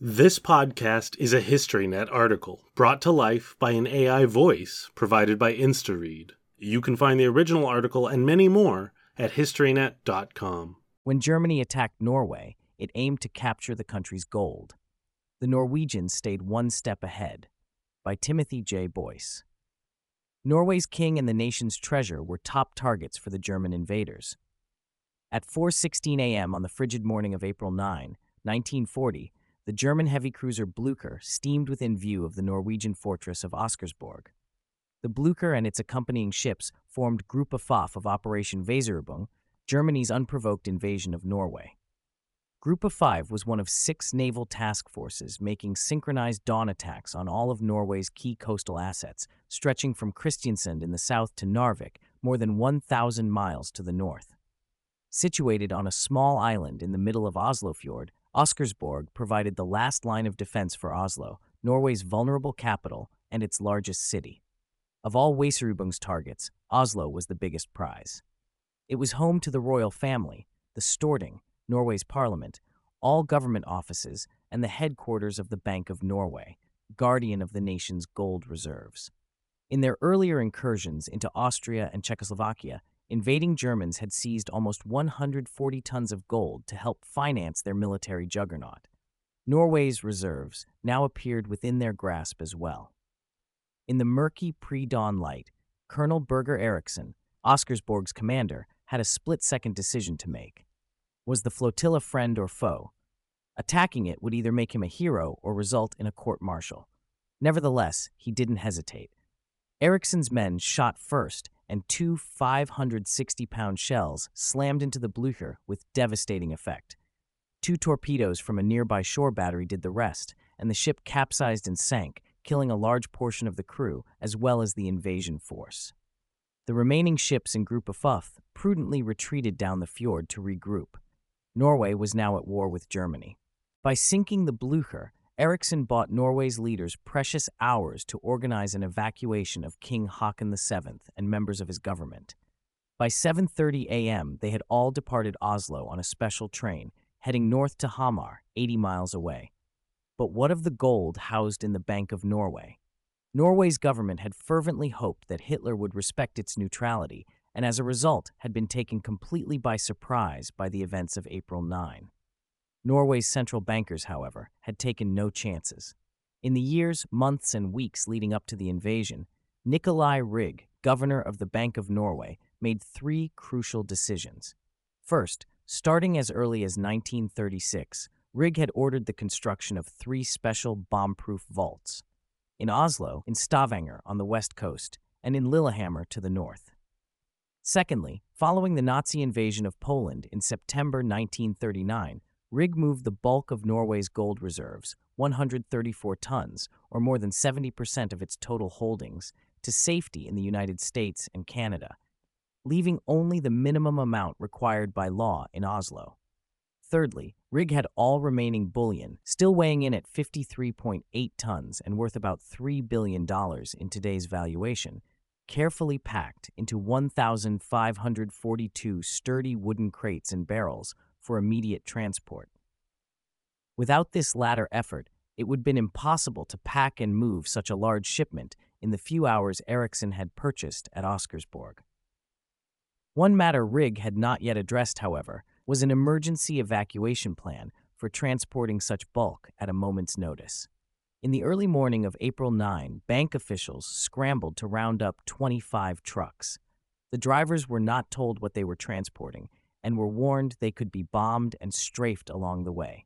This podcast is a HistoryNet article brought to life by an AI voice provided by InstaRead. You can find the original article and many more at historynet.com. When Germany attacked Norway, it aimed to capture the country's gold. The Norwegians stayed one step ahead. By Timothy J. Boyce. Norway's king and the nation's treasure were top targets for the German invaders. At 4:16 a.m. on the frigid morning of April 9, 1940, the German heavy cruiser Blücher steamed within view of the Norwegian fortress of Oscarsborg. The Blücher and its accompanying ships formed Gruppe 5 of Operation Weserübung, Germany's unprovoked invasion of Norway. Gruppe 5 was one of six naval task forces making synchronized dawn attacks on all of Norway's key coastal assets, stretching from Kristiansand in the south to Narvik, more than 1,000 miles to the north. Situated on a small island in the middle of Oslofjord, Oscarsborg provided the last line of defense for Oslo, Norway's vulnerable capital and its largest city. Of all Weserübung's targets, Oslo was the biggest prize. It was home to the royal family, the Storting, Norway's parliament, all government offices, and the headquarters of the Bank of Norway, guardian of the nation's gold reserves. In their earlier incursions into Austria and Czechoslovakia, invading Germans had seized almost 140 tons of gold to help finance their military juggernaut. Norway's reserves now appeared within their grasp as well. In the murky pre dawn light, Colonel Birger Eriksen, Oscarsborg's commander, had a split second decision to make. Was the flotilla friend or foe? Attacking it would either make him a hero or result in a court martial. Nevertheless, he didn't hesitate. Eriksen's men shot first and two 560 pound shells slammed into the Blücher with devastating effect. Two torpedoes from a nearby shore battery did the rest, and the ship capsized and sank, killing a large portion of the crew as well as the invasion force. The remaining ships in Gruppe 5 prudently retreated down the fjord to regroup. Norway was now at war with Germany. By sinking the Blücher, Eriksen bought Norway's leaders precious hours to organize an evacuation of King Haakon VII and members of his government. By 7:30 a.m., they had all departed Oslo on a special train, heading north to Hamar, 80 miles away. But what of the gold housed in the Bank of Norway? Norway's government had fervently hoped that Hitler would respect its neutrality, and as a result had been taken completely by surprise by the events of April 9. Norway's central bankers, however, had taken no chances. In the years, months, and weeks leading up to the invasion, Nicolai Rygg, governor of the Bank of Norway, made three crucial decisions. First, starting as early as 1936, Rygg had ordered the construction of three special bomb-proof vaults in Oslo, in Stavanger on the west coast, and in Lillehammer to the north. Secondly, following the Nazi invasion of Poland in September 1939, Rygg moved the bulk of Norway's gold reserves, 134 tons, or more than 70% of its total holdings, to safety in the United States and Canada, leaving only the minimum amount required by law in Oslo. Thirdly, Rygg had all remaining bullion, still weighing in at 53.8 tons and worth about $3 billion in today's valuation, carefully packed into 1,542 sturdy wooden crates and barrels for immediate transport. Without this latter effort, it would have been impossible to pack and move such a large shipment in the few hours Eriksen had purchased at Oscarsborg. One matter Rygg had not yet addressed, however, was an emergency evacuation plan for transporting such bulk at a moment's notice. In the early morning of April 9, bank officials scrambled to round up 25 trucks. The drivers were not told what they were transporting and were warned they could be bombed and strafed along the way.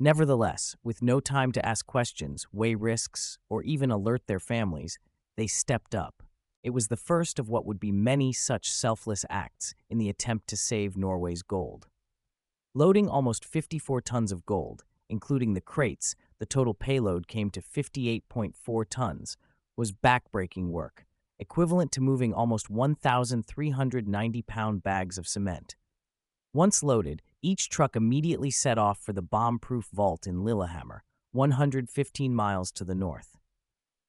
Nevertheless, with no time to ask questions, weigh risks, or even alert their families, they stepped up. It was the first of what would be many such selfless acts in the attempt to save Norway's gold. Loading almost 54 tons of gold, including the crates, the total payload came to 58.4 tons, was backbreaking work, equivalent to moving almost 1,390 pound bags of cement. Once loaded, each truck immediately set off for the bomb-proof vault in Lillehammer, 115 miles to the north.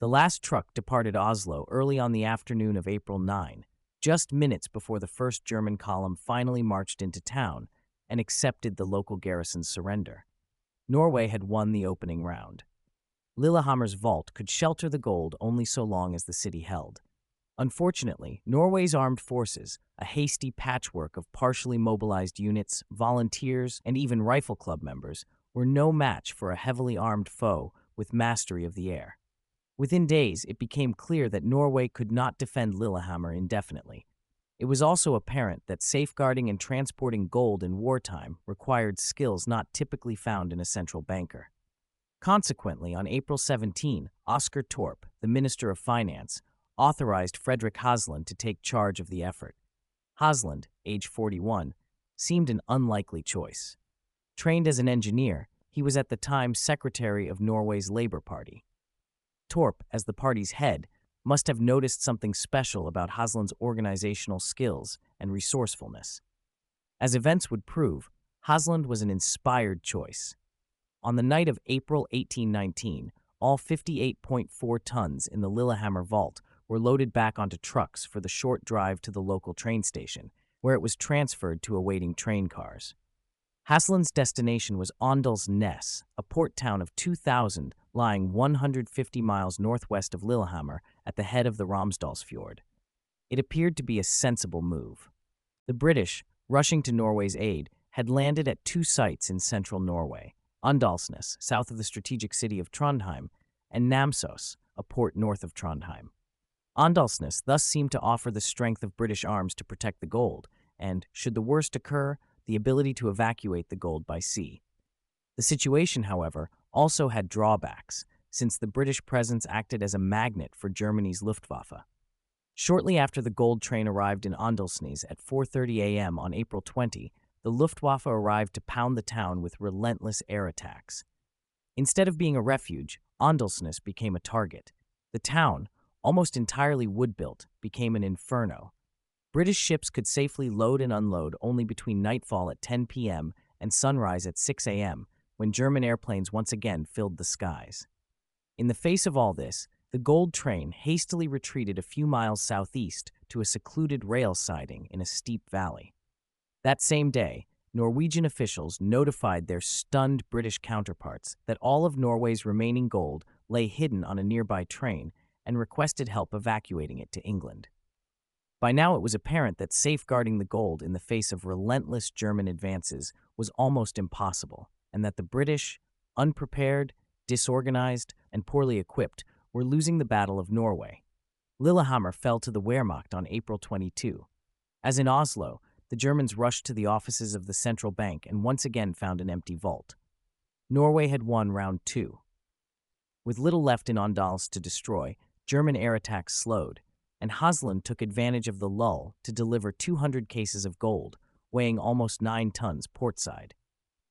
The last truck departed Oslo early on the afternoon of April 9, just minutes before the first German column finally marched into town and accepted the local garrison's surrender. Norway had won the opening round. Lillehammer's vault could shelter the gold only so long as the city held. Unfortunately, Norway's armed forces, a hasty patchwork of partially mobilized units, volunteers, and even rifle club members, were no match for a heavily armed foe with mastery of the air. Within days, it became clear that Norway could not defend Lillehammer indefinitely. It was also apparent that safeguarding and transporting gold in wartime required skills not typically found in a central banker. Consequently, on April 17, Oscar Torp, the Minister of Finance, authorized Frederick Haslund to take charge of the effort. Haslund, age 41, seemed an unlikely choice. Trained as an engineer, he was at the time secretary of Norway's Labour Party. Torp, as the party's head, must have noticed something special about Haslund's organizational skills and resourcefulness. As events would prove, Haslund was an inspired choice. On the night of April 1819, all 58.4 tons in the Lillehammer vault were loaded back onto trucks for the short drive to the local train station, where it was transferred to awaiting train cars. Haslund's destination was Åndalsnes, a port town of 2,000 lying 150 miles northwest of Lillehammer at the head of the Romsdalsfjord. It appeared to be a sensible move. The British, rushing to Norway's aid, had landed at two sites in central Norway Åndalsnes, south of the strategic city of Trondheim, and Namsos, a port north of Trondheim. Åndalsnes thus seemed to offer the strength of British arms to protect the gold, and, should the worst occur, the ability to evacuate the gold by sea. The situation, however, also had drawbacks, since the British presence acted as a magnet for Germany's Luftwaffe. Shortly after the gold train arrived in Åndalsnes at 4:30 a.m. on April 20, the Luftwaffe arrived to pound the town with relentless air attacks. Instead of being a refuge, Åndalsnes became a target. The town, almost entirely wood built, became an inferno. British ships could safely load and unload only between nightfall at 10 p.m. and sunrise at 6 a.m., when German airplanes once again filled the skies. In the face of all this, the gold train hastily retreated a few miles southeast to a secluded rail siding in a steep valley. That same day, Norwegian officials notified their stunned British counterparts that all of Norway's remaining gold lay hidden on a nearby train and requested help evacuating it to England. By now, it was apparent that safeguarding the gold in the face of relentless German advances was almost impossible, and that the British, unprepared, disorganized, and poorly equipped, were losing the Battle of Norway. Lillehammer fell to the Wehrmacht on April 22. As in Oslo, the Germans rushed to the offices of the central bank and once again found an empty vault. Norway had won round two. With little left in Åndals to destroy, German air attacks slowed, and Haslund took advantage of the lull to deliver 200 cases of gold, weighing almost 9 tons portside.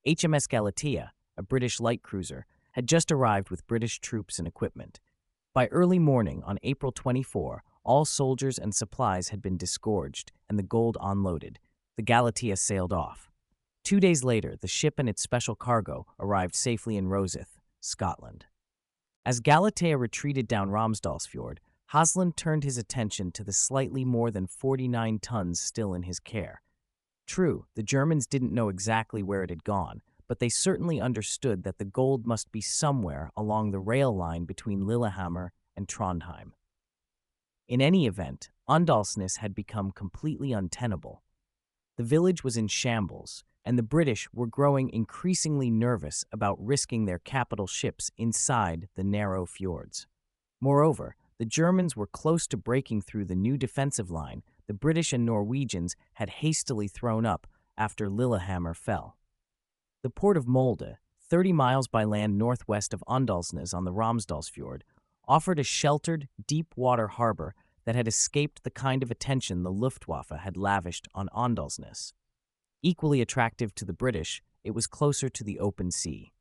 HMS Galatea, a British light cruiser, had just arrived with British troops and equipment. By early morning on April 24, all soldiers and supplies had been disgorged and the gold unloaded. The Galatea sailed off. Two days later, the ship and its special cargo arrived safely in Rosyth, Scotland. As Galatea retreated down Romsdalsfjord, Haslund turned his attention to the slightly more than 49 tons still in his care. True, the Germans didn't know exactly where it had gone, but they certainly understood that the gold must be somewhere along the rail line between Lillehammer and Trondheim. In any event, Åndalsnes had become completely untenable. The village was in shambles, and the British were growing increasingly nervous about risking their capital ships inside the narrow fjords. Moreover, the Germans were close to breaking through the new defensive line the British and Norwegians had hastily thrown up after Lillehammer fell. The port of Molde, 30 miles by land northwest of Åndalsnes on the Romsdalsfjord, offered a sheltered, deep water harbor that had escaped the kind of attention the Luftwaffe had lavished on Åndalsnes. Equally attractive to the British, it was closer to the open sea.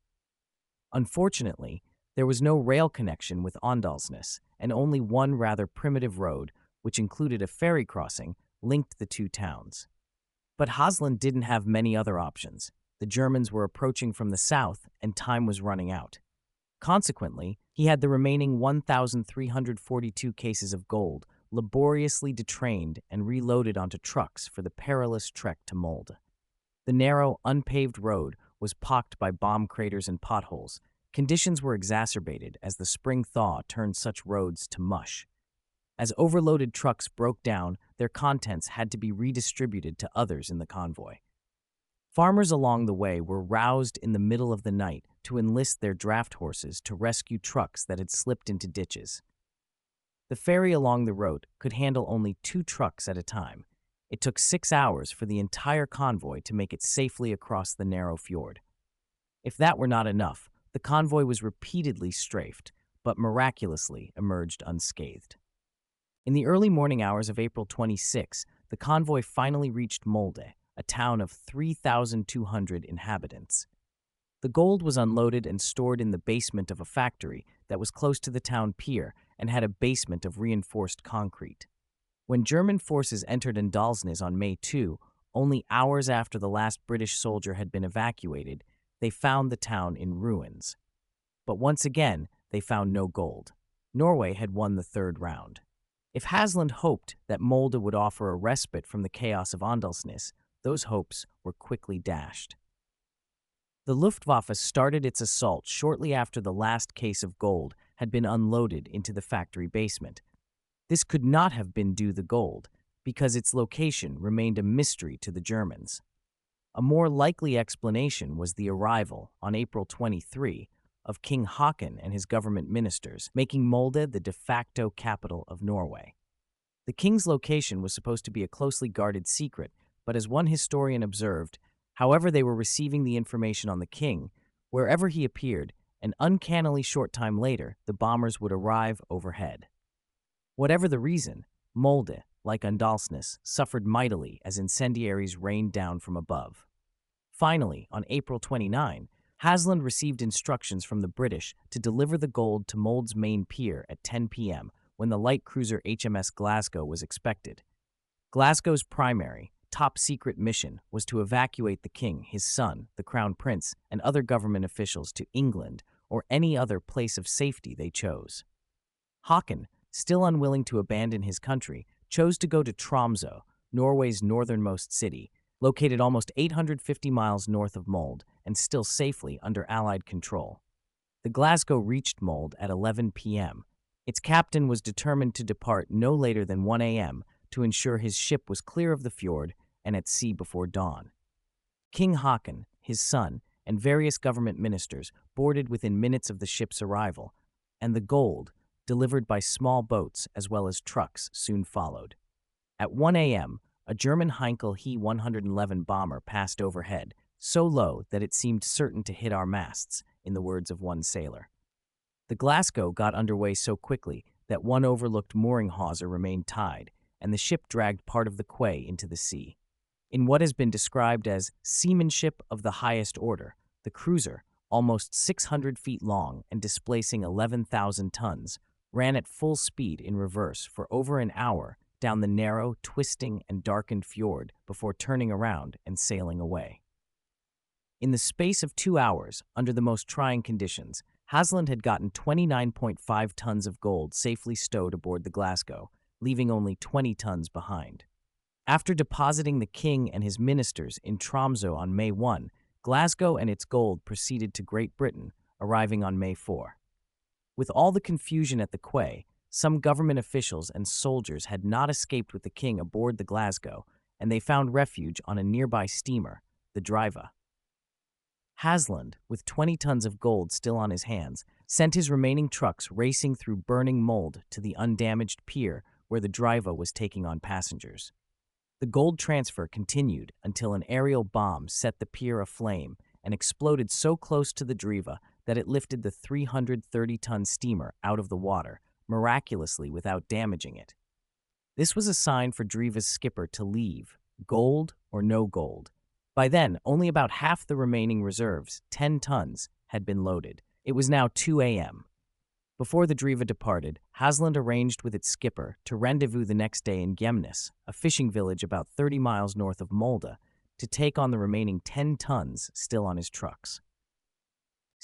Unfortunately, there was no rail connection with Åndalsnes, and only one rather primitive road, which included a ferry crossing, linked the two towns. But Haslund didn't have many other options. The Germans were approaching from the south, and time was running out. Consequently, he had the remaining 1,342 cases of gold laboriously detrained and reloaded onto trucks for the perilous trek to Molde. The narrow, unpaved road was pocked by bomb craters and potholes. Conditions were exacerbated as the spring thaw turned such roads to mush. As overloaded trucks broke down, their contents had to be redistributed to others in the convoy. Farmers along the way were roused in the middle of the night to enlist their draft horses to rescue trucks that had slipped into ditches. The ferry along the road could handle only two trucks at a time. It took six hours for the entire convoy to make it safely across the narrow fjord. If that were not enough, the convoy was repeatedly strafed, but miraculously emerged unscathed. In the early morning hours of April 26, the convoy finally reached Molde, a town of 3,200 inhabitants. The gold was unloaded and stored in the basement of a factory that was close to the town pier and had a basement of reinforced concrete. When German forces entered Åndalsnes on May 2, only hours after the last British soldier had been evacuated, they found the town in ruins. But once again, they found no gold. Norway had won the third round. If Haslund hoped that Molde would offer a respite from the chaos of Åndalsnes, those hopes were quickly dashed. The Luftwaffe started its assault shortly after the last case of gold had been unloaded into the factory basement. This could not have been due the gold, because its location remained a mystery to the Germans. A more likely explanation was the arrival, on April 23, of King Haakon and his government ministers, making Molde the de facto capital of Norway. The king's location was supposed to be a closely guarded secret, but as one historian observed, however they were receiving the information on the king, wherever he appeared, an uncannily short time later, the bombers would arrive overhead. Whatever the reason, Molde, like Åndalsnes, suffered mightily as incendiaries rained down from above. Finally, on April 29, Haslund received instructions from the British to deliver the gold to Molde's main pier at 10 p.m. when the light cruiser HMS Glasgow was expected. Glasgow's primary, top secret mission was to evacuate the king, his son, the crown prince, and other government officials to England or any other place of safety they chose. Haakon, still unwilling to abandon his country, chose to go to Tromsø, Norway's northernmost city, located almost 850 miles north of Molde and still safely under Allied control. The Glasgow reached Molde at 11 p.m. Its captain was determined to depart no later than 1 a.m. to ensure his ship was clear of the fjord and at sea before dawn. King Haakon, his son, and various government ministers boarded within minutes of the ship's arrival, and the gold, delivered by small boats as well as trucks, soon followed. At 1 a.m., a German Heinkel He 111 bomber passed overhead, so low that it seemed certain to hit our masts, in the words of one sailor. The Glasgow got underway so quickly that one overlooked mooring hawser remained tied, and the ship dragged part of the quay into the sea. In what has been described as seamanship of the highest order, the cruiser, almost 600 feet long and displacing 11,000 tons, ran at full speed in reverse for over an hour down the narrow, twisting, and darkened fjord before turning around and sailing away. In the space of two hours, under the most trying conditions, Haslund had gotten 29.5 tons of gold safely stowed aboard the Glasgow, leaving only 20 tons behind. After depositing the king and his ministers in Tromsø on May 1, Glasgow and its gold proceeded to Great Britain, arriving on May 4. With all the confusion at the quay, some government officials and soldiers had not escaped with the king aboard the Glasgow, and they found refuge on a nearby steamer, the Driva. Haslund, with 20 tons of gold still on his hands, sent his remaining trucks racing through burning Molde to the undamaged pier where the Driva was taking on passengers. The gold transfer continued until an aerial bomb set the pier aflame and exploded so close to the Driva that it lifted the 330 ton steamer out of the water, miraculously without damaging it. This was a sign for Driva's skipper to leave, gold or no gold. By then, only about half the remaining reserves, 10 tons, had been loaded. It was now 2 a.m. Before the Driva departed, Haslund arranged with its skipper to rendezvous the next day in Gjemnes, a fishing village about 30 miles north of Molde, to take on the remaining 10 tons still on his trucks.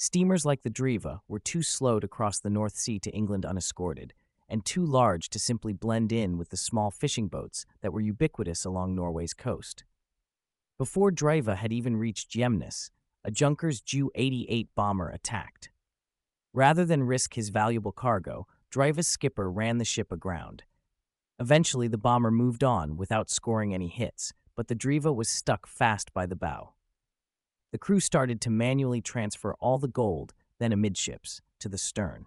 Steamers like the Driva were too slow to cross the North Sea to England unescorted, and too large to simply blend in with the small fishing boats that were ubiquitous along Norway's coast. Before Driva had even reached Gjemnes, a Junkers Ju 88 bomber attacked. Rather than risk his valuable cargo, Driva's skipper ran the ship aground. Eventually, the bomber moved on without scoring any hits, but the Driva was stuck fast by the bow. The crew started to manually transfer all the gold, then amidships, to the stern.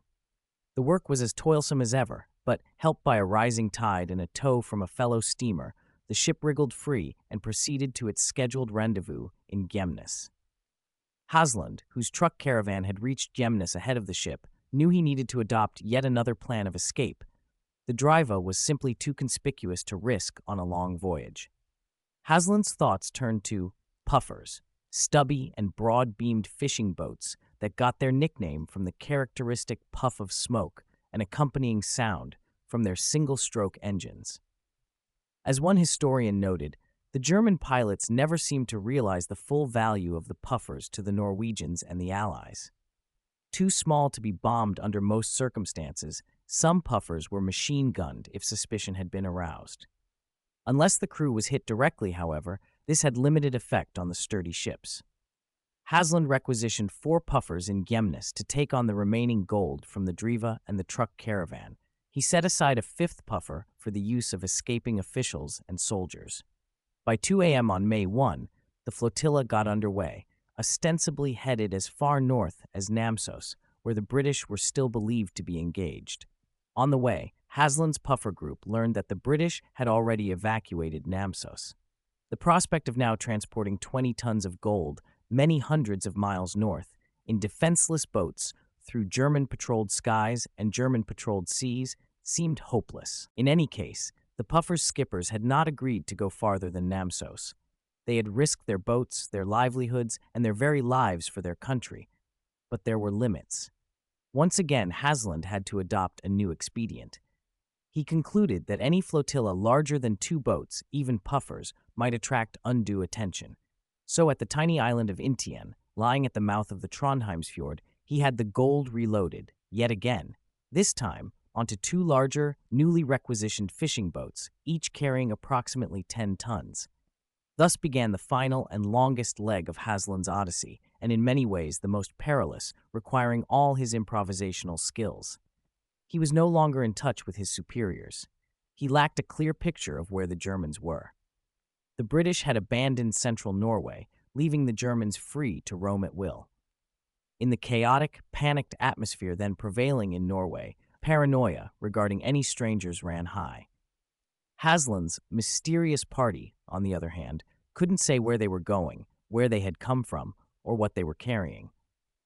The work was as toilsome as ever, but helped by a rising tide and a tow from a fellow steamer, the ship wriggled free and proceeded to its scheduled rendezvous in Gjemnes. Haslund, whose truck caravan had reached Gjemnes ahead of the ship, knew he needed to adopt yet another plan of escape, the Driva was simply too conspicuous to risk on a long voyage. Haslund's thoughts turned to puffers, stubby and broad beamed fishing boats that got their nickname from the characteristic puff of smoke and accompanying sound from their single stroke engines. As one historian noted, the German pilots never seemed to realize the full value of the puffers to the Norwegians and the Allies. Too small to be bombed under most circumstances, some puffers were machine gunned if suspicion had been aroused. Unless the crew was hit directly, however, this had limited effect on the sturdy ships. Haslund requisitioned four puffers in Gjemnes to take on the remaining gold from the Driva and the truck caravan. He set aside a fifth puffer for the use of escaping officials and soldiers. By 2 a.m. on May 1, the flotilla got underway, ostensibly headed as far north as Namsos, where the British were still believed to be engaged. On the way, Haslund's puffer group learned that the British had already evacuated Namsos. The prospect of now transporting 20 tons of gold many hundreds of miles north in defenseless boats through German patrolled skies and German patrolled seas seemed hopeless. In any case, the puffer's skippers had not agreed to go farther than Namsos. They had risked their boats, their livelihoods, and their very lives for their country. But there were limits. Once again, Haslund had to adopt a new expedient. He concluded that any flotilla larger than two boats, even puffers, might attract undue attention. So at the tiny island of Intien, lying at the mouth of the Trondheimsfjord, he had the gold reloaded, yet again, this time onto two larger, newly requisitioned fishing boats, each carrying approximately 10 tons. Thus began the final and longest leg of Haslund's odyssey, and in many ways the most perilous, requiring all his improvisational skills. He was no longer in touch with his superiors. He lacked a clear picture of where the Germans were. The British had abandoned central Norway, leaving the Germans free to roam at will. In the chaotic, panicked atmosphere then prevailing in Norway, paranoia regarding any strangers ran high. Haslund's mysterious party, on the other hand, couldn't say where they were going, where they had come from, or what they were carrying.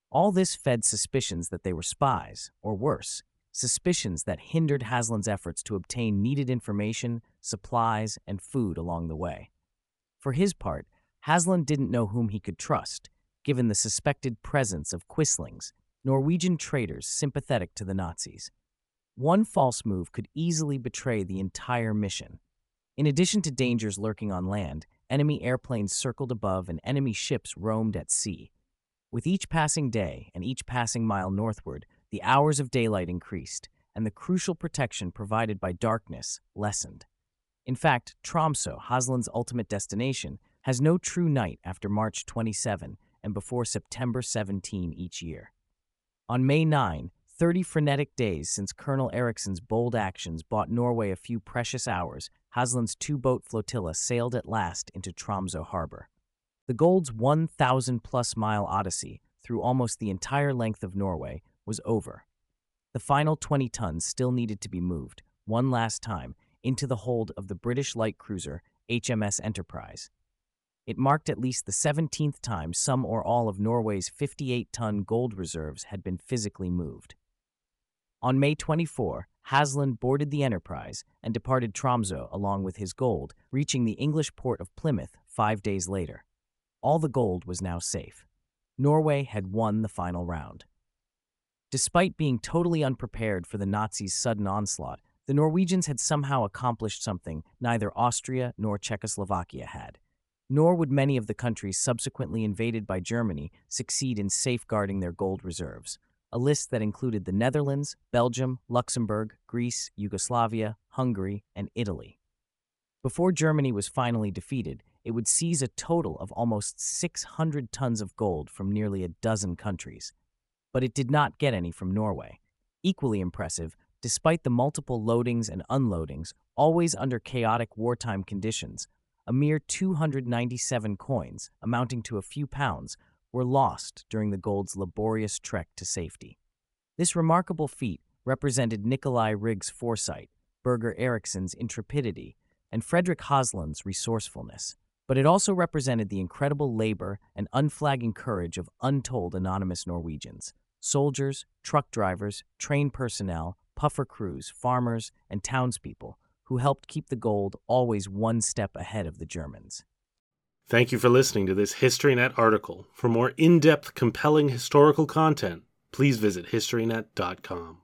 All this fed suspicions that they were spies, or worse, suspicions that hindered Haslund's efforts to obtain needed information, supplies, and food along the way. For his part, Haslund didn't know whom he could trust, given the suspected presence of Quislings, Norwegian traitors sympathetic to the Nazis. One false move could easily betray the entire mission. In addition to dangers lurking on land, enemy airplanes circled above and enemy ships roamed at sea. With each passing day and each passing mile northward, the hours of daylight increased, and the crucial protection provided by darkness lessened. In fact, Tromsø, Haslund's ultimate destination, has no true night after March 27 and before September 17 each year. On May 9, 30 frenetic days since Colonel Eriksen's bold actions bought Norway a few precious hours, Haslund's two boat flotilla sailed at last into Tromsø harbor. The Gold's 1,000 plus mile odyssey through almost the entire length of Norway was over. The final 20 tons still needed to be moved, one last time, into the hold of the British light cruiser HMS Enterprise. It marked at least the 17th time some or all of Norway's 58 ton gold reserves had been physically moved. On May 24, Haslund boarded the Enterprise and departed Tromsø along with his gold, reaching the English port of Plymouth five days later. All the gold was now safe. Norway had won the final round. Despite being totally unprepared for the Nazis' sudden onslaught, the Norwegians had somehow accomplished something neither Austria nor Czechoslovakia had. Nor would many of the countries subsequently invaded by Germany succeed in safeguarding their gold reserves a list that included the Netherlands, Belgium, Luxembourg, Greece, Yugoslavia, Hungary, and Italy. Before Germany was finally defeated, it would seize a total of almost 600 tons of gold from nearly a dozen countries. But it did not get any from Norway. Equally impressive, despite the multiple loadings and unloadings, always under chaotic wartime conditions, a mere 297 coins, amounting to a few pounds, were lost during the gold's laborious trek to safety. This remarkable feat represented Nicolai Rygg's foresight, Birger Eriksen's intrepidity, and Frederick Haslund's resourcefulness. But it also represented the incredible labor and unflagging courage of untold anonymous Norwegians soldiers, truck drivers, train personnel, puffer crews, farmers, and townspeople who helped keep the gold always one step ahead of the Germans. Thank you for listening to this HistoryNet article. For more in depth, compelling historical content, please visit HistoryNet.com.